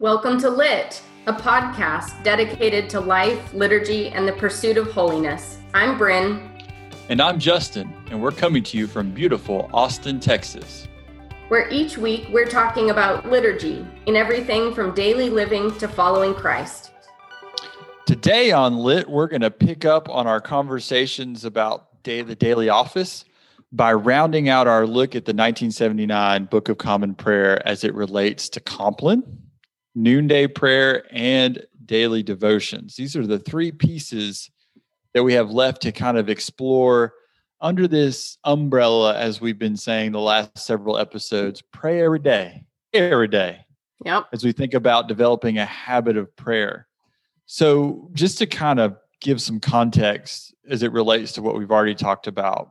Welcome to Lit, a podcast dedicated to life, liturgy, and the pursuit of holiness. I'm Bryn. And I'm Justin, and we're coming to you from beautiful Austin, Texas. Where each week we're talking about liturgy in everything from daily living to following Christ. Today on Lit, we're going to pick up on our conversations about day, the daily office by rounding out our look at the 1979 Book of Common Prayer as it relates to Compline noonday prayer, and daily devotions. These are the three pieces that we have left to kind of explore under this umbrella, as we've been saying the last several episodes. Pray every day, every day. Yep. As we think about developing a habit of prayer. So, just to kind of give some context as it relates to what we've already talked about,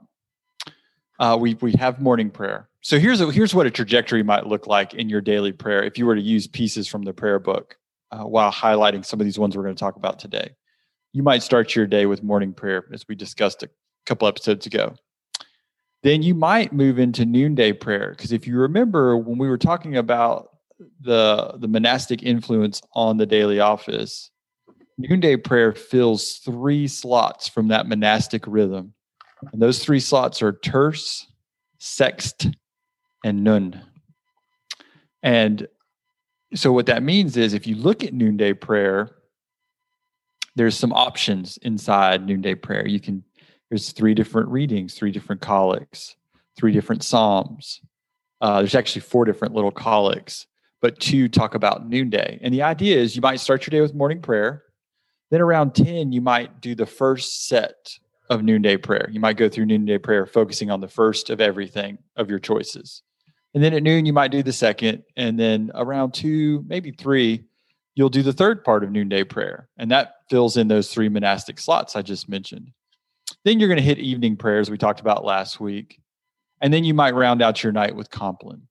uh, we we have morning prayer. So here's a, here's what a trajectory might look like in your daily prayer if you were to use pieces from the prayer book uh, while highlighting some of these ones we're going to talk about today. You might start your day with morning prayer, as we discussed a couple episodes ago. Then you might move into noonday prayer because if you remember when we were talking about the the monastic influence on the daily office, noonday prayer fills three slots from that monastic rhythm, and those three slots are terce, sext, and none. And so what that means is if you look at noonday prayer, there's some options inside noonday prayer. You can there's three different readings, three different collects, three different psalms. Uh, there's actually four different little collects, but two talk about noonday. And the idea is you might start your day with morning prayer. Then around 10, you might do the first set of noonday prayer. You might go through noonday prayer focusing on the first of everything of your choices. And then at noon, you might do the second. And then around two, maybe three, you'll do the third part of noonday prayer. And that fills in those three monastic slots I just mentioned. Then you're going to hit evening prayers we talked about last week. And then you might round out your night with Compline.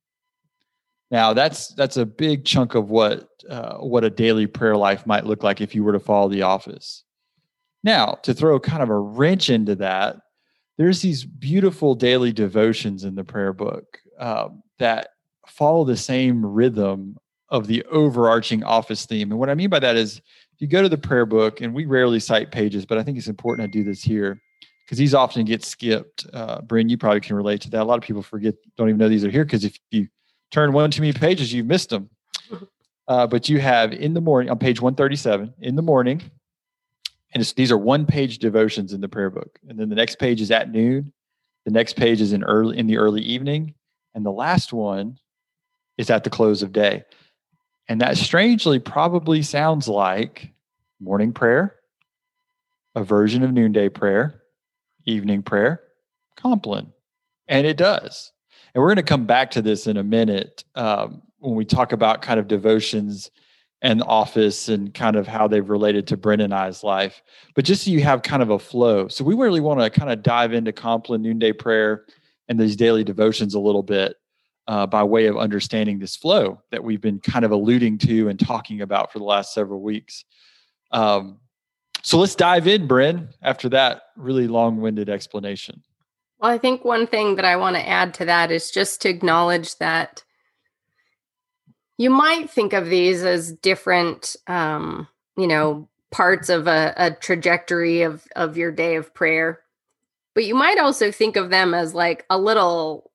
Now that's that's a big chunk of what uh, what a daily prayer life might look like if you were to follow the office. Now, to throw kind of a wrench into that, there's these beautiful daily devotions in the prayer book um, that follow the same rhythm of the overarching office theme. And what I mean by that is if you go to the prayer book, and we rarely cite pages, but I think it's important to do this here because these often get skipped. Uh, Bryn, you probably can relate to that. A lot of people forget, don't even know these are here because if you turn one too many pages, you've missed them. Uh, but you have in the morning on page 137, in the morning, and these are one page devotions in the prayer book. And then the next page is at noon. The next page is in early in the early evening. And the last one is at the close of day. And that strangely probably sounds like morning prayer, a version of noonday prayer, evening prayer, compline. And it does. And we're going to come back to this in a minute um, when we talk about kind of devotions and office and kind of how they've related to Bryn and I's life. But just so you have kind of a flow. So we really want to kind of dive into Compline Noonday Prayer and these daily devotions a little bit uh, by way of understanding this flow that we've been kind of alluding to and talking about for the last several weeks. Um, so let's dive in, Bryn, after that really long winded explanation. Well, I think one thing that I want to add to that is just to acknowledge that you might think of these as different, um, you know, parts of a, a trajectory of, of your day of prayer but you might also think of them as like a little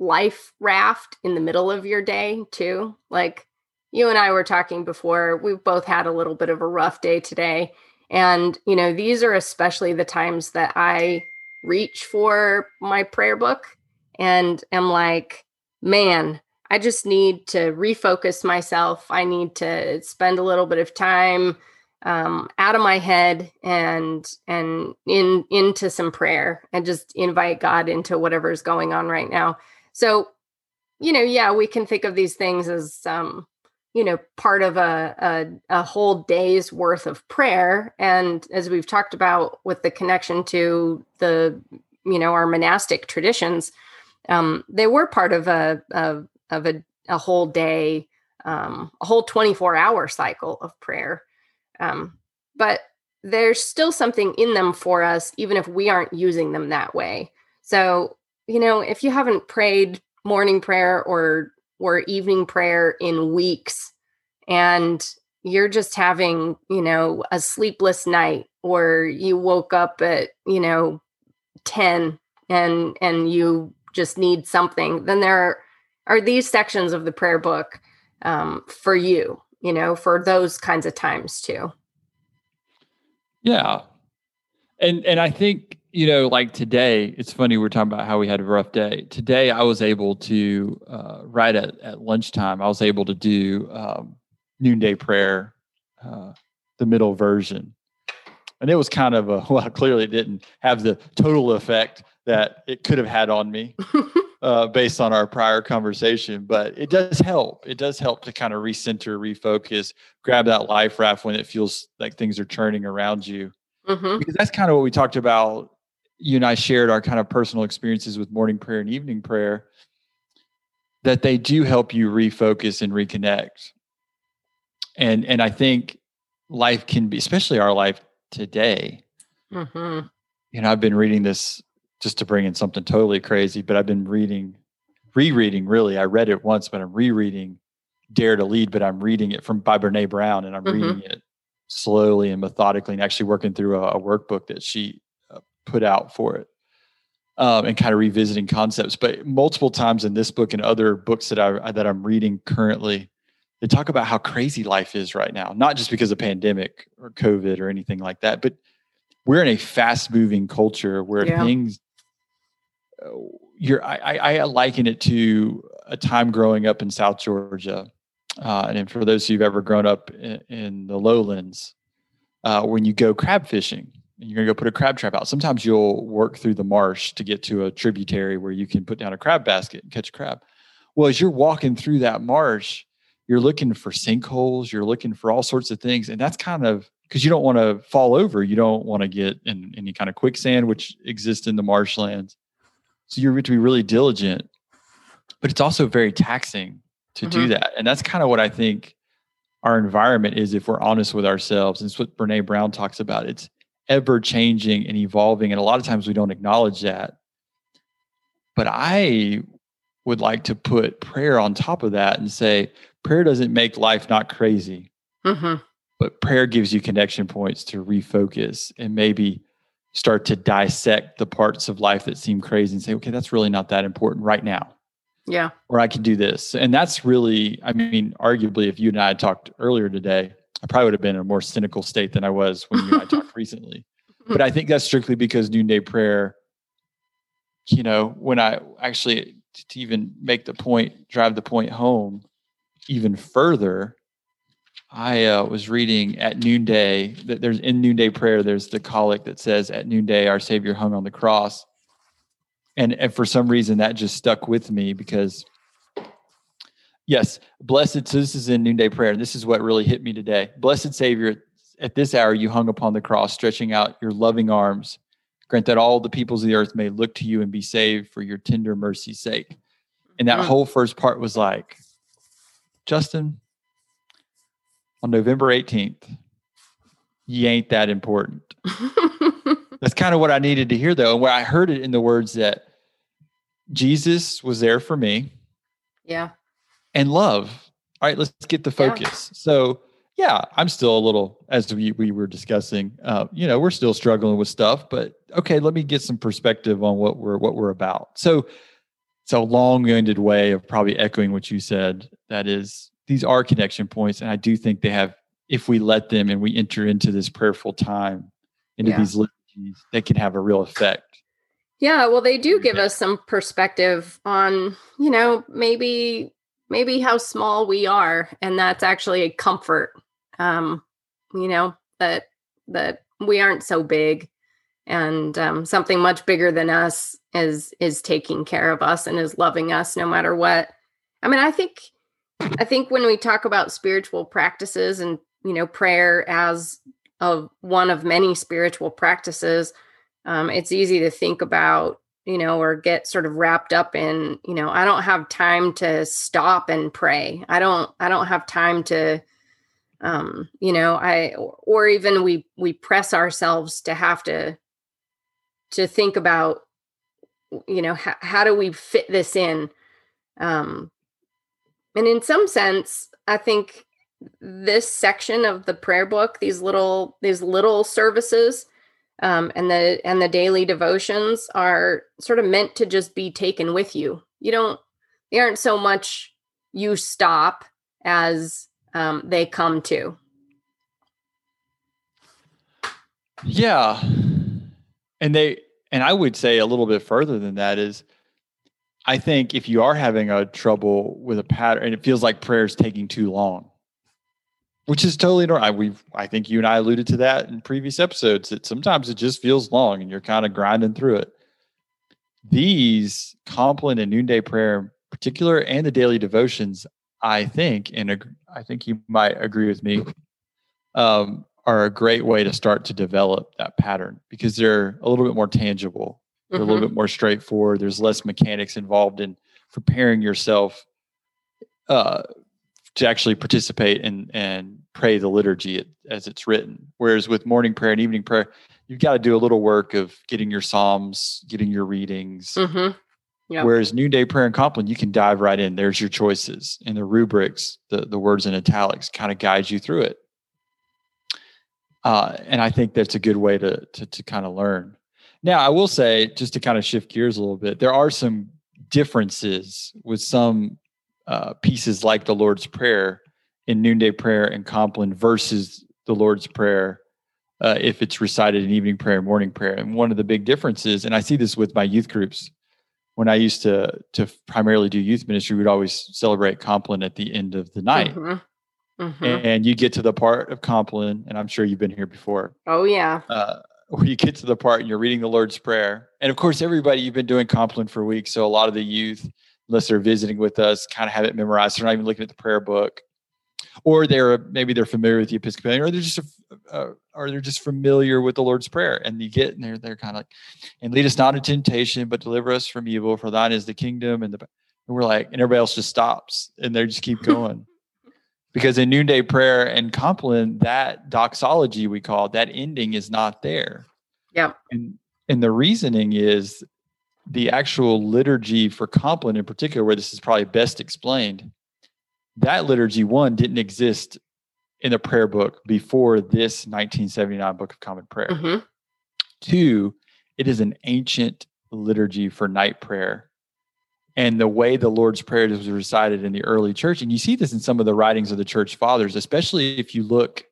life raft in the middle of your day too. Like you and i were talking before we've both had a little bit of a rough day today and you know these are especially the times that i reach for my prayer book and am like man i just need to refocus myself. I need to spend a little bit of time um, out of my head and and in into some prayer and just invite God into whatever's going on right now. So, you know, yeah, we can think of these things as um, you know, part of a, a a whole day's worth of prayer. And as we've talked about with the connection to the, you know, our monastic traditions, um, they were part of a, a of a, a whole day, um, a whole 24 hour cycle of prayer. Um, but there's still something in them for us, even if we aren't using them that way. So, you know, if you haven't prayed morning prayer or or evening prayer in weeks and you're just having, you know, a sleepless night or you woke up at, you know, 10 and and you just need something, then there are, are these sections of the prayer book um, for you, you know, for those kinds of times too. Yeah. And and I think, you know, like today, it's funny we're talking about how we had a rough day. Today I was able to uh, right at, at lunchtime, I was able to do um, noonday prayer, uh, the middle version. And it was kind of a well, clearly it didn't have the total effect that it could have had on me uh, based on our prior conversation, but it does help. It does help to kind of recenter, refocus, grab that life raft when it feels like things are turning around you. Mm-hmm. Because that's kind of what we talked about. You and I shared our kind of personal experiences with morning prayer and evening prayer, that they do help you refocus and reconnect. And and I think life can be, especially our life today. Mm-hmm. You know, I've been reading this just to bring in something totally crazy, but I've been reading, rereading really. I read it once, but I'm rereading Dare to Lead, but I'm reading it from by Brene Brown and I'm mm-hmm. reading it slowly and methodically and actually working through a, a workbook that she uh, put out for it. Um, and kind of revisiting concepts, but multiple times in this book and other books that I that I'm reading currently, they talk about how crazy life is right now. Not just because of pandemic or COVID or anything like that, but we're in a fast moving culture where yeah. things you're I, I, liken it to a time growing up in South Georgia, uh, and for those who've ever grown up in, in the lowlands, uh, when you go crab fishing, and you're gonna go put a crab trap out. Sometimes you'll work through the marsh to get to a tributary where you can put down a crab basket and catch a crab. Well, as you're walking through that marsh, you're looking for sinkholes, you're looking for all sorts of things, and that's kind of because you don't want to fall over. You don't want to get in any kind of quicksand, which exists in the marshlands. So you're to be really diligent, but it's also very taxing to mm-hmm. do that. And that's kind of what I think our environment is if we're honest with ourselves. And it's what Brene Brown talks about. It's ever changing and evolving. And a lot of times we don't acknowledge that. But I would like to put prayer on top of that and say, prayer doesn't make life not crazy, mm-hmm. but prayer gives you connection points to refocus and maybe start to dissect the parts of life that seem crazy and say, okay, that's really not that important right now. Yeah. Or I can do this. And that's really, I mean, arguably, if you and I had talked earlier today, I probably would have been in a more cynical state than I was when you and I talked recently. But I think that's strictly because noonday prayer, you know, when I actually, to even make the point, drive the point home even further, I uh, was reading at noonday that there's in noonday prayer, there's the collect that says, At noonday, our Savior hung on the cross. And, and for some reason, that just stuck with me because, yes, blessed. So this is in noonday prayer. And this is what really hit me today. Blessed Savior, at this hour you hung upon the cross, stretching out your loving arms. Grant that all the peoples of the earth may look to you and be saved for your tender mercy's sake. And that mm. whole first part was like, Justin, on November 18th, you ain't that important. That's kind of what I needed to hear, though. And where I heard it in the words that Jesus was there for me. Yeah. And love. All right, let's get the focus. Yeah. So, yeah, I'm still a little, as we, we were discussing, uh, you know, we're still struggling with stuff, but okay, let me get some perspective on what we're what we're about. So, it's a long-winded way of probably echoing what you said. That is, these are connection points. And I do think they have, if we let them and we enter into this prayerful time, into yeah. these liturgies, they can have a real effect. Yeah, well, they do give us some perspective on, you know, maybe maybe how small we are, and that's actually a comfort. Um, you know that that we aren't so big, and um, something much bigger than us is is taking care of us and is loving us no matter what. I mean, I think I think when we talk about spiritual practices and, you know, prayer as of one of many spiritual practices, um, it's easy to think about, you know, or get sort of wrapped up in, you know, I don't have time to stop and pray. I don't, I don't have time to, um, you know, I, or even we, we press ourselves to have to, to think about, you know, how, how do we fit this in? Um, and in some sense, I think this section of the prayer book, these little these little services, um, and the and the daily devotions are sort of meant to just be taken with you. You don't they aren't so much you stop as um, they come to. Yeah, and they and I would say a little bit further than that is I think if you are having a trouble with a pattern and it feels like prayer is taking too long, which is totally normal. We I think you and I alluded to that in previous episodes that sometimes it just feels long and you're kind of grinding through it. These Compline and noonday prayer in particular and the daily devotions, I think, and I think you might agree with me, um, are a great way to start to develop that pattern because they're a little bit more tangible. They're mm-hmm. a little mm-hmm. bit more straightforward. There's less mechanics involved in preparing yourself uh, to actually participate and and pray the liturgy as it's written. Whereas with morning prayer and evening prayer, you've got to do a little work of getting your psalms, getting your readings. Mm-hmm. Yep. Whereas noonday prayer and compline, you can dive right in. There's your choices, and the rubrics, the the words in italics, kind of guides you through it. Uh, and I think that's a good way to, to, to kind of learn. Now, I will say, just to kind of shift gears a little bit, there are some differences with some uh, pieces like the Lord's Prayer in noonday prayer and Compline versus the Lord's Prayer uh, if it's recited in evening prayer and morning prayer. And one of the big differences, and I see this with my youth groups, when I used to to primarily do youth ministry, we'd always celebrate Compline at the end of the night. Mm-hmm. Mm-hmm. And you get to the part of Compline, and I'm sure you've been here before. Oh, yeah. Uh, where you get to the part and you're reading the Lord's Prayer. And of course, everybody, you've been doing Compline for weeks. So a lot of the youth, unless they're visiting with us, kind of have it memorized. They're not even looking at the prayer book. Or they're maybe they're familiar with the Episcopalian, or they're just uh, or they're just familiar with the Lord's Prayer, and you get and they're they're kind of like, and lead us not into temptation, but deliver us from evil. For thine is the kingdom, and the and we're like, and everybody else just stops, and they just keep going because in noonday prayer and compline that doxology we call that ending is not there. Yeah. And and the reasoning is the actual liturgy for compline in particular where this is probably best explained that liturgy one didn't exist in the prayer book before this 1979 book of common prayer. Mm-hmm. two it is an ancient liturgy for night prayer and the way the Lord's Prayer was recited in the early church. And you see this in some of the writings of the church fathers, especially if you look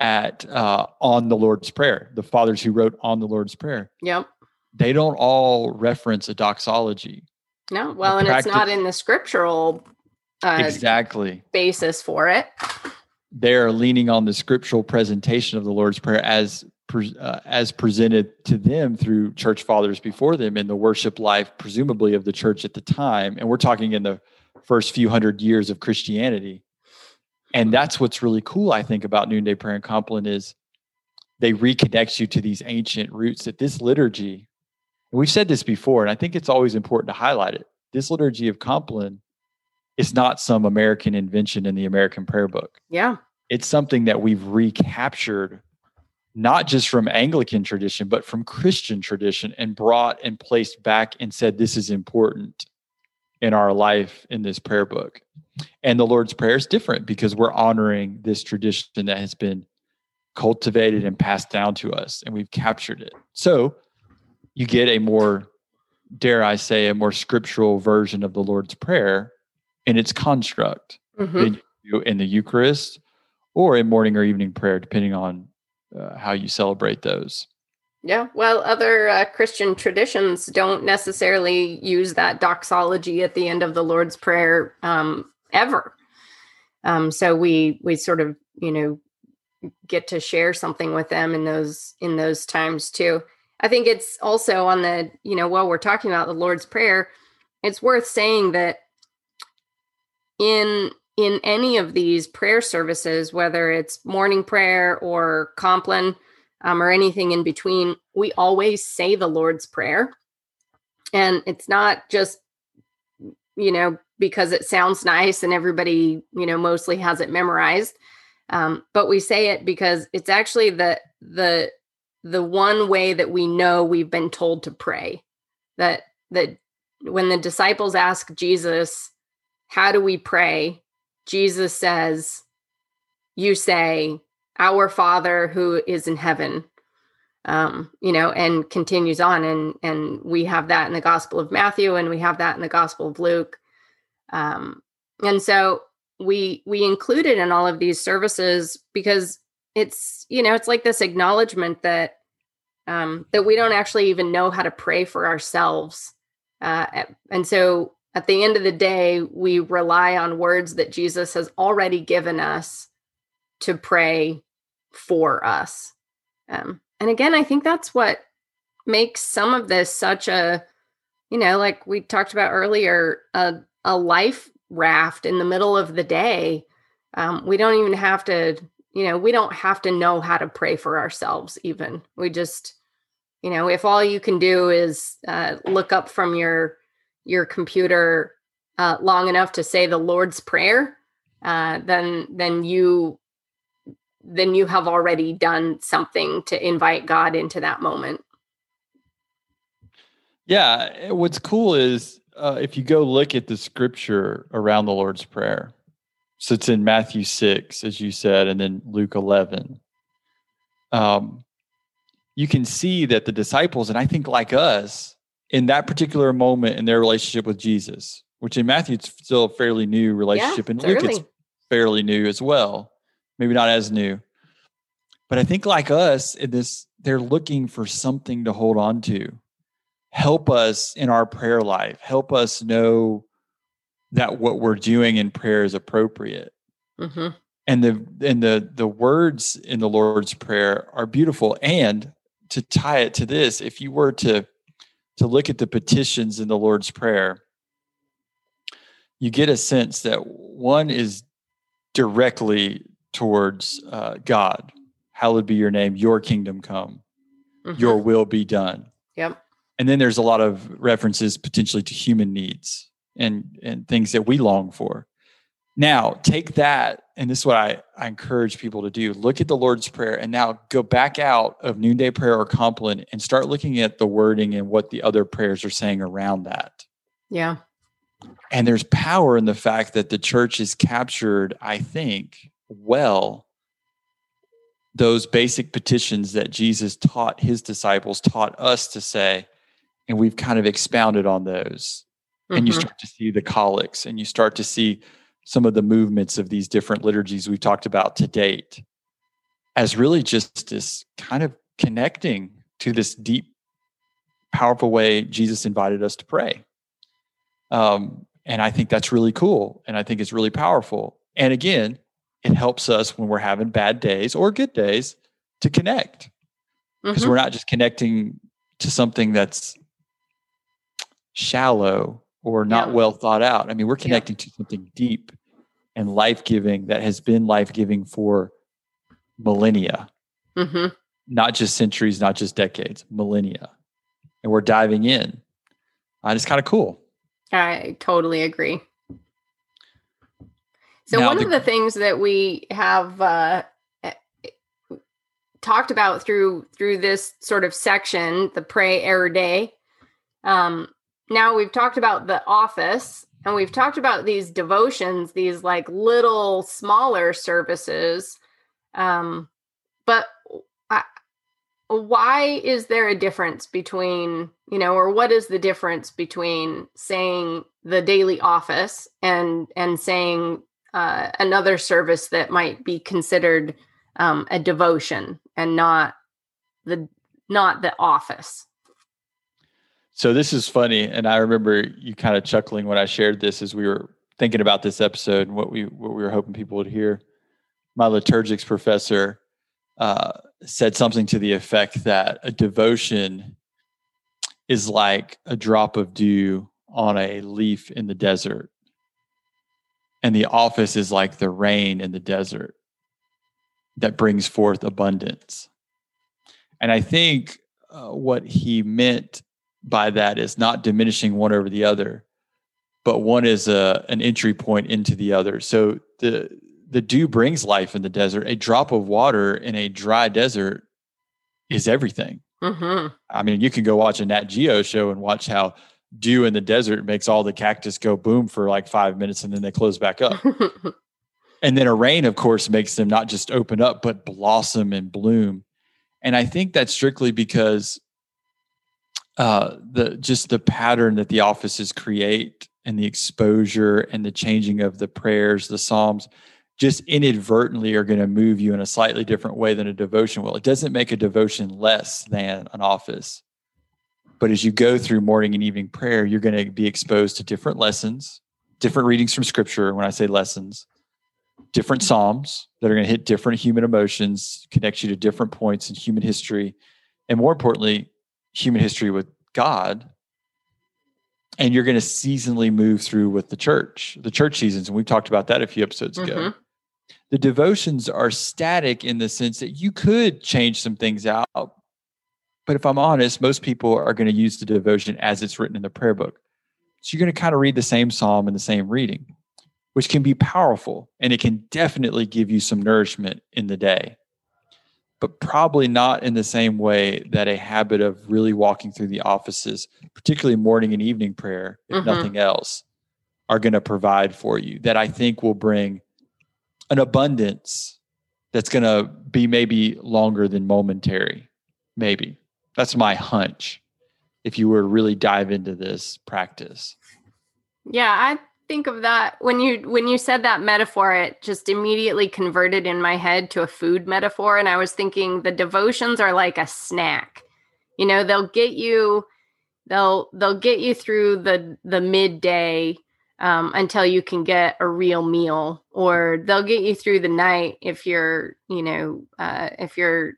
at uh, on the Lord's Prayer, the fathers who wrote on the Lord's Prayer. Yep. They don't all reference a doxology. No, well, and practice, it's not in the scriptural uh, exactly basis for it. They're leaning on the scriptural presentation of the Lord's Prayer as uh, as presented to them through church fathers before them in the worship life, presumably of the church at the time. And we're talking in the first few hundred years of Christianity. And that's what's really cool, I think, about Noonday Prayer and Compline is they reconnect you to these ancient roots that this liturgy, and we've said this before, and I think it's always important to highlight it. This liturgy of Compline is not some American invention in the American prayer book. Yeah. It's something that we've recaptured not just from Anglican tradition, but from Christian tradition and brought and placed back and said, This is important in our life in this prayer book. And the Lord's Prayer is different because we're honoring this tradition that has been cultivated and passed down to us, and we've captured it. So you get a more, dare I say, a more scriptural version of the Lord's Prayer in its construct mm-hmm. in the Eucharist or in morning or evening prayer, depending on uh, how you celebrate those. Yeah, well, other uh, Christian traditions don't necessarily use that doxology at the end of the Lord's Prayer um, ever. Um, so we we sort of you know get to share something with them in those in those times too. I think it's also on the you know while we're talking about the Lord's Prayer, it's worth saying that in in any of these prayer services, whether it's morning prayer or Compline um, or anything in between, we always say the Lord's Prayer. And it's not just, you know, because it sounds nice and everybody, you know, mostly has it memorized. Um, but we say it because it's actually the the the one way that we know we've been told to pray. That that when the disciples ask Jesus, how do we pray? Jesus says, you say, Our Father who is in heaven. Um, you know, and continues on, and and we have that in the Gospel of Matthew, and we have that in the Gospel of Luke, um, and so we we include it in all of these services because it's you know it's like this acknowledgement that um, that we don't actually even know how to pray for ourselves, uh, and so at the end of the day, we rely on words that Jesus has already given us to pray for us. Um, and again, I think that's what makes some of this such a, you know, like we talked about earlier, a, a life raft in the middle of the day. Um, we don't even have to, you know, we don't have to know how to pray for ourselves, even. We just, you know, if all you can do is uh, look up from your your computer uh, long enough to say the Lord's Prayer, uh, then then you then you have already done something to invite God into that moment. Yeah, eh, what's cool is uh, if you go look at the scripture around the Lord's Prayer, so it's in Matthew six, as you said, and then Luke eleven. Um, you can see that the disciples, and I think like us, in that particular moment in their relationship with Jesus, which in Matthew it's still a fairly new relationship, yeah, and Luke it's fairly new as well. Maybe not as new, but I think like us in this, they're looking for something to hold on to. Help us in our prayer life. Help us know that what we're doing in prayer is appropriate. Mm-hmm. And the and the the words in the Lord's prayer are beautiful. And to tie it to this, if you were to to look at the petitions in the Lord's Prayer, you get a sense that one is directly towards uh, God. Hallowed be your name, your kingdom come, mm-hmm. your will be done. Yep. And then there's a lot of references potentially to human needs and, and things that we long for. Now, take that, and this is what I, I encourage people to do look at the Lord's Prayer and now go back out of noonday prayer or compline and start looking at the wording and what the other prayers are saying around that. Yeah. And there's power in the fact that the church is captured, I think, well, those basic petitions that Jesus taught his disciples, taught us to say, and we've kind of expounded on those. Mm-hmm. And you mm-hmm. start to see the collects and you start to see some of the movements of these different liturgies we've talked about to date as really just this kind of connecting to this deep, powerful way Jesus invited us to pray. Um, and I think that's really cool. And I think it's really powerful. And again, it helps us when we're having bad days or good days to connect because mm-hmm. we're not just connecting to something that's shallow or not yeah. well thought out. I mean, we're connecting yeah. to something deep and life giving that has been life giving for millennia, mm-hmm. not just centuries, not just decades, millennia. And we're diving in. And it's kind of cool. I totally agree. So, now one the, of the things that we have uh, eh, talked about through through this sort of section, the pray every day, um, now we've talked about the office and we've talked about these devotions, these like little smaller services. Um, but why is there a difference between, you know, or what is the difference between saying the daily office and and saying uh, another service that might be considered um, a devotion and not the not the office? So this is funny, and I remember you kind of chuckling when I shared this as we were thinking about this episode and what we what we were hoping people would hear. My liturgics professor uh, said something to the effect that a devotion is like a drop of dew on a leaf in the desert, and the office is like the rain in the desert that brings forth abundance. And I think uh, what he meant by that is not diminishing one over the other, but one is a an entry point into the other. So the the dew brings life in the desert. A drop of water in a dry desert is everything. Mm-hmm. I mean, you can go watch a Nat Geo show and watch how dew in the desert makes all the cactus go boom for like five minutes and then they close back up. and then a rain, of course, makes them not just open up, but blossom and bloom. And I think that's strictly because uh, the just the pattern that the offices create and the exposure and the changing of the prayers, the psalms, just inadvertently are going to move you in a slightly different way than a devotion will. It doesn't make a devotion less than an office. But as you go through morning and evening prayer, you're going to be exposed to different lessons, different readings from scripture. When I say lessons, different Psalms that are going to hit different human emotions, connect you to different points in human history, and more importantly, human history with God. And you're going to seasonally move through with the church, the church seasons. And we talked about that a few episodes mm-hmm. ago. The devotions are static in the sense that you could change some things out. But if I'm honest, most people are going to use the devotion as it's written in the prayer book. So you're going to kind of read the same psalm in the same reading which can be powerful and it can definitely give you some nourishment in the day, but probably not in the same way that a habit of really walking through the offices, particularly morning and evening prayer, if mm-hmm. nothing else, are going to provide for you. That I think will bring an abundance that's going to be maybe longer than momentary. Maybe that's my hunch. If you were to really dive into this practice. Yeah, I think of that when you when you said that metaphor it just immediately converted in my head to a food metaphor and i was thinking the devotions are like a snack. You know they'll get you they'll they'll get you through the the midday um, until you can get a real meal or they'll get you through the night if you're you know uh, if you're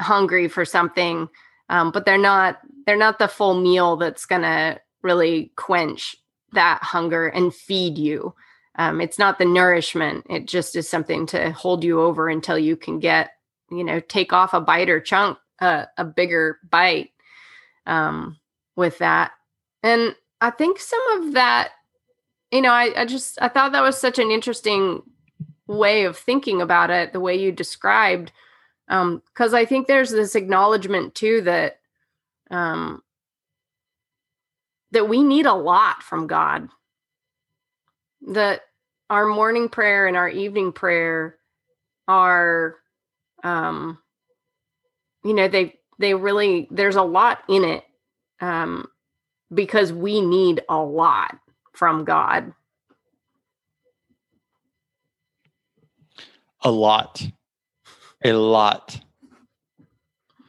hungry for something um, but they're not they're not the full meal that's gonna really quench that hunger and feed you. Um, it's not the nourishment. It just is something to hold you over until you can get, you know, take off a bite or chunk, uh, a bigger bite um, with that. And I think some of that, you know, I, I just, I thought that was such an interesting way of thinking about it, the way you described. Because um, I think there's this acknowledgement too that um, that we need a lot from God. That our morning prayer and our evening prayer are um you know they they really there's a lot in it um because we need a lot from God. A lot. A lot.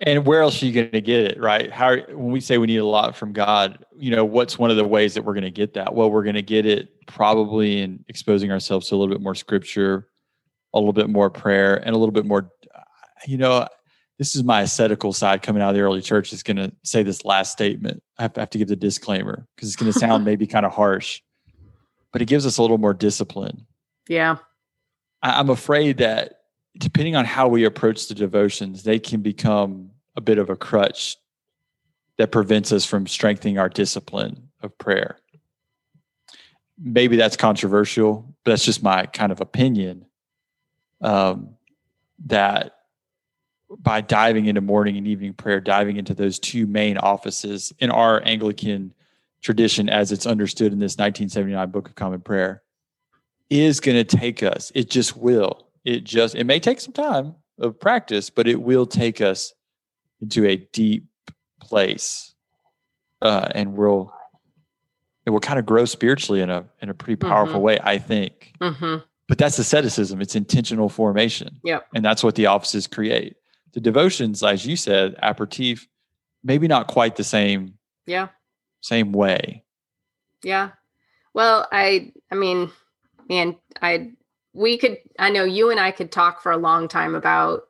And where else are you going to get it, right? How when we say we need a lot from God, you know, what's one of the ways that we're going to get that? Well, we're going to get it probably in exposing ourselves to a little bit more scripture, a little bit more prayer, and a little bit more. Uh, you know, this is my ascetical side coming out of the early church. Is going to say this last statement. I have, to give the disclaimer because it's going to sound maybe kind of harsh, but it gives us a little more discipline. Yeah, I'm afraid that depending on how we approach the devotions, they can become a bit of a crutch that prevents us from strengthening our discipline of prayer. Maybe that's controversial, but that's just my kind of opinion. Um, that by diving into morning and evening prayer, diving into those two main offices in our Anglican tradition, as it's understood in this 1979 Book of Common Prayer, is going to take us. It just will. It just, it may take some time of practice, but it will take us into a deep place, uh, and we'll it will kind of grow spiritually in a in a pretty powerful mm-hmm. way, I think. Mm-hmm. But that's asceticism; it's intentional formation. Yeah, and that's what the offices create. The devotions, as you said, aperitif, maybe not quite the same. Yeah, same way. Yeah. Well, I I mean, man, I we could I know you and I could talk for a long time about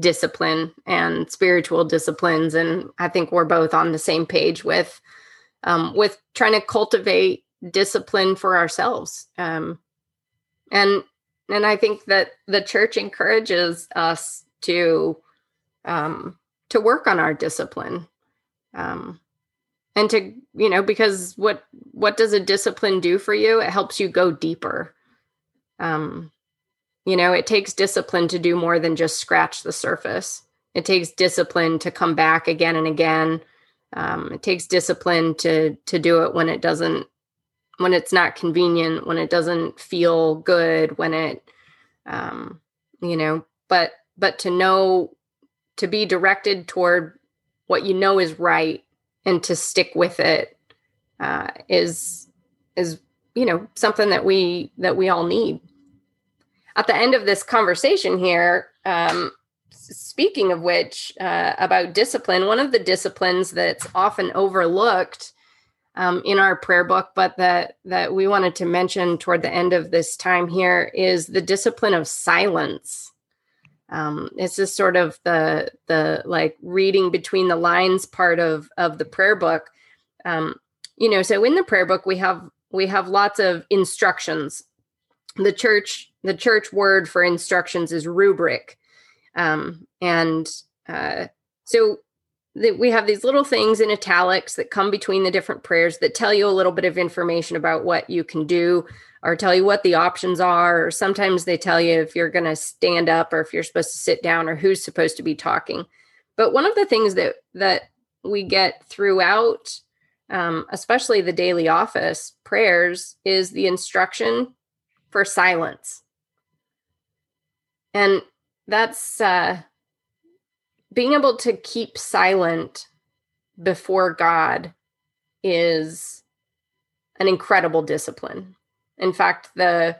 discipline and spiritual disciplines and i think we're both on the same page with um, with trying to cultivate discipline for ourselves um, and and i think that the church encourages us to um, to work on our discipline um, and to you know because what what does a discipline do for you? It helps you go deeper um you know, it takes discipline to do more than just scratch the surface. It takes discipline to come back again and again. Um, it takes discipline to to do it when it doesn't when it's not convenient, when it doesn't feel good, when it um, you know, but but to know to be directed toward what you know is right and to stick with it uh, is is you know something that we that we all need at the end of this conversation here um, speaking of which uh, about discipline one of the disciplines that's often overlooked um, in our prayer book but that that we wanted to mention toward the end of this time here is the discipline of silence. Um, it's just sort of the the like reading between the lines part of of the prayer book. Um, you know so in the prayer book we have we have lots of instructions. The church the church word for instructions is rubric. Um, and uh, so the, we have these little things in italics that come between the different prayers that tell you a little bit of information about what you can do or tell you what the options are. Or sometimes they tell you if you're going to stand up or if you're supposed to sit down or who's supposed to be talking. But one of the things that that we get throughout um, especially the daily office prayers is the instruction for silence and that's uh, being able to keep silent before god is an incredible discipline. In fact, the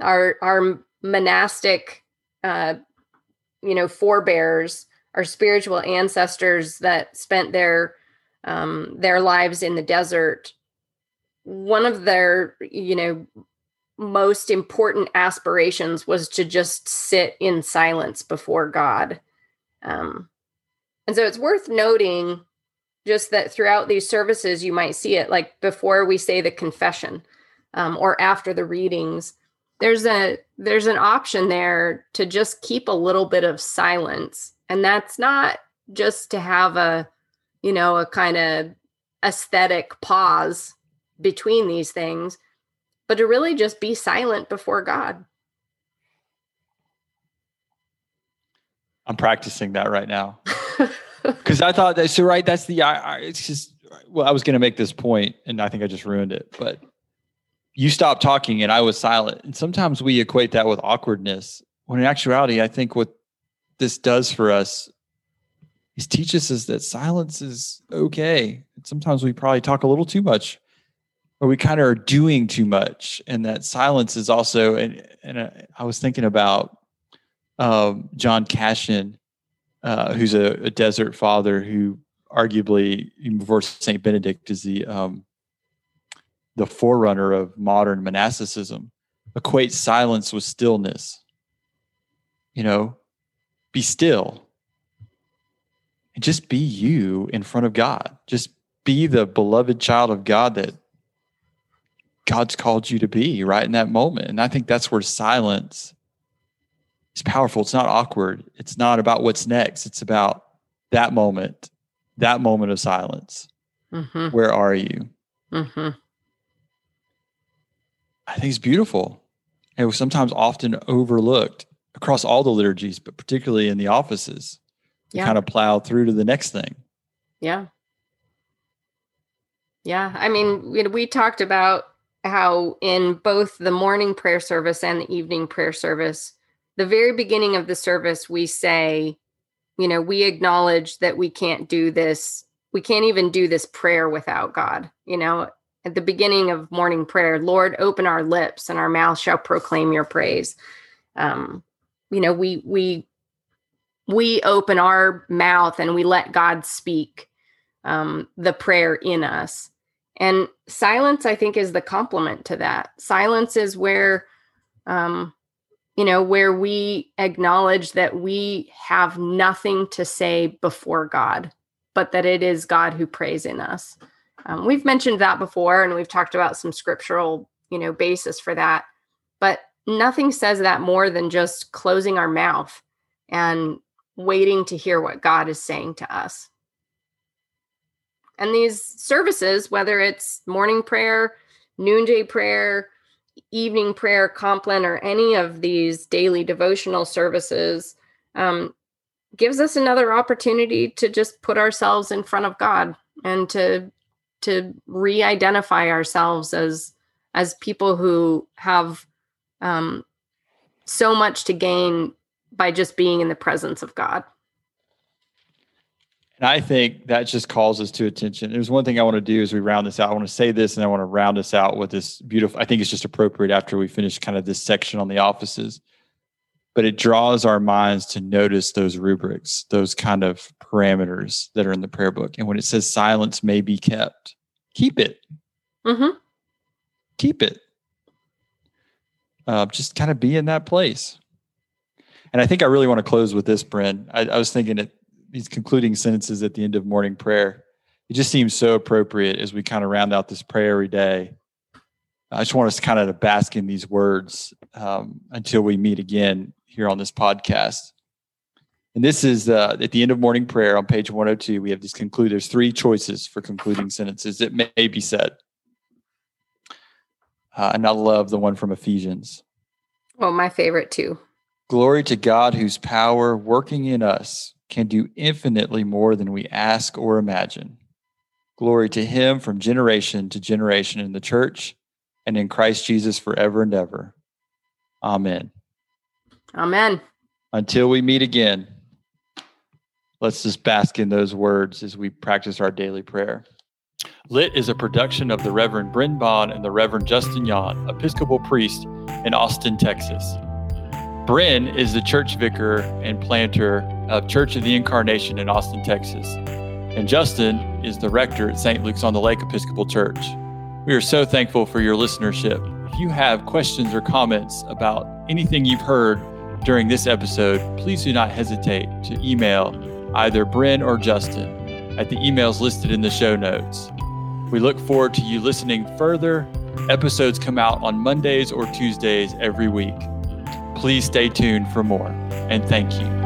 our our monastic uh, you know forebears, our spiritual ancestors that spent their um, their lives in the desert, one of their you know most important aspirations was to just sit in silence before God. Um, and so it's worth noting just that throughout these services, you might see it like before we say the confession, um, or after the readings there's a there's an option there to just keep a little bit of silence and that's not just to have a you know a kind of aesthetic pause between these things but to really just be silent before god i'm practicing that right now because i thought that so right that's the I, I it's just well i was going to make this point and i think i just ruined it but you stopped talking and I was silent. And sometimes we equate that with awkwardness. When in actuality, I think what this does for us is teaches us that silence is okay. sometimes we probably talk a little too much or we kind of are doing too much. And that silence is also, and, and uh, I was thinking about um, John Cassian, uh, who's a, a, desert father who arguably, before St. Benedict, is the um, the forerunner of modern monasticism, equates silence with stillness. You know, be still and just be you in front of God. Just be the beloved child of God that God's called you to be right in that moment. And I think that's where silence is powerful. It's not awkward. It's not about what's next. It's about that moment, that moment of silence. Mm-hmm. Where are you? Mm-hmm. I think it's beautiful. It was sometimes often overlooked across all the liturgies, but particularly in the offices. Yeah. Kind of plow through to the next thing. Yeah. Yeah. I mean, we, we talked about how in both the morning prayer service and the evening prayer service, the very beginning of the service, we say, you know, we acknowledge that we can't do this. We can't even do this prayer without God. You know, at the beginning of morning prayer lord open our lips and our mouth shall proclaim your praise um, you know we we we open our mouth and we let god speak um, the prayer in us and silence i think is the complement to that silence is where um, you know where we acknowledge that we have nothing to say before god but that it is god who prays in us um, we've mentioned that before, and we've talked about some scriptural, you know, basis for that. But nothing says that more than just closing our mouth and waiting to hear what God is saying to us. And these services, whether it's morning prayer, noonday prayer, evening prayer, compline, or any of these daily devotional services, um, gives us another opportunity to just put ourselves in front of God and to to re-identify ourselves as as people who have um, so much to gain by just being in the presence of God. And I think that just calls us to attention. There's one thing I want to do as we round this out. I want to say this and I want to round us out with this beautiful, I think it's just appropriate after we finish kind of this section on the offices. But it draws our minds to notice those rubrics, those kind of parameters that are in the prayer book. And when it says silence may be kept, keep it. Mm-hmm. Keep it. Uh, just kind of be in that place. And I think I really want to close with this, Bryn. I, I was thinking that these concluding sentences at the end of morning prayer, it just seems so appropriate as we kind of round out this prayer every day. I just want us kind of to bask in these words um, until we meet again here on this podcast. And this is uh, at the end of morning prayer on page 102. We have this conclude. There's three choices for concluding sentences that may be said. Uh, and I love the one from Ephesians. Well, my favorite too. Glory to God, whose power working in us can do infinitely more than we ask or imagine. Glory to him from generation to generation in the church and in Christ Jesus forever and ever. Amen. Amen. Until we meet again, let's just bask in those words as we practice our daily prayer. Lit is a production of the Reverend Bryn Bond and the Reverend Justin Yon, Episcopal priest in Austin, Texas. Bryn is the church vicar and planter of Church of the Incarnation in Austin, Texas. And Justin is the rector at St. Luke's on the Lake Episcopal Church. We are so thankful for your listenership. If you have questions or comments about anything you've heard during this episode, please do not hesitate to email either Bryn or Justin at the emails listed in the show notes. We look forward to you listening further. Episodes come out on Mondays or Tuesdays every week. Please stay tuned for more, and thank you.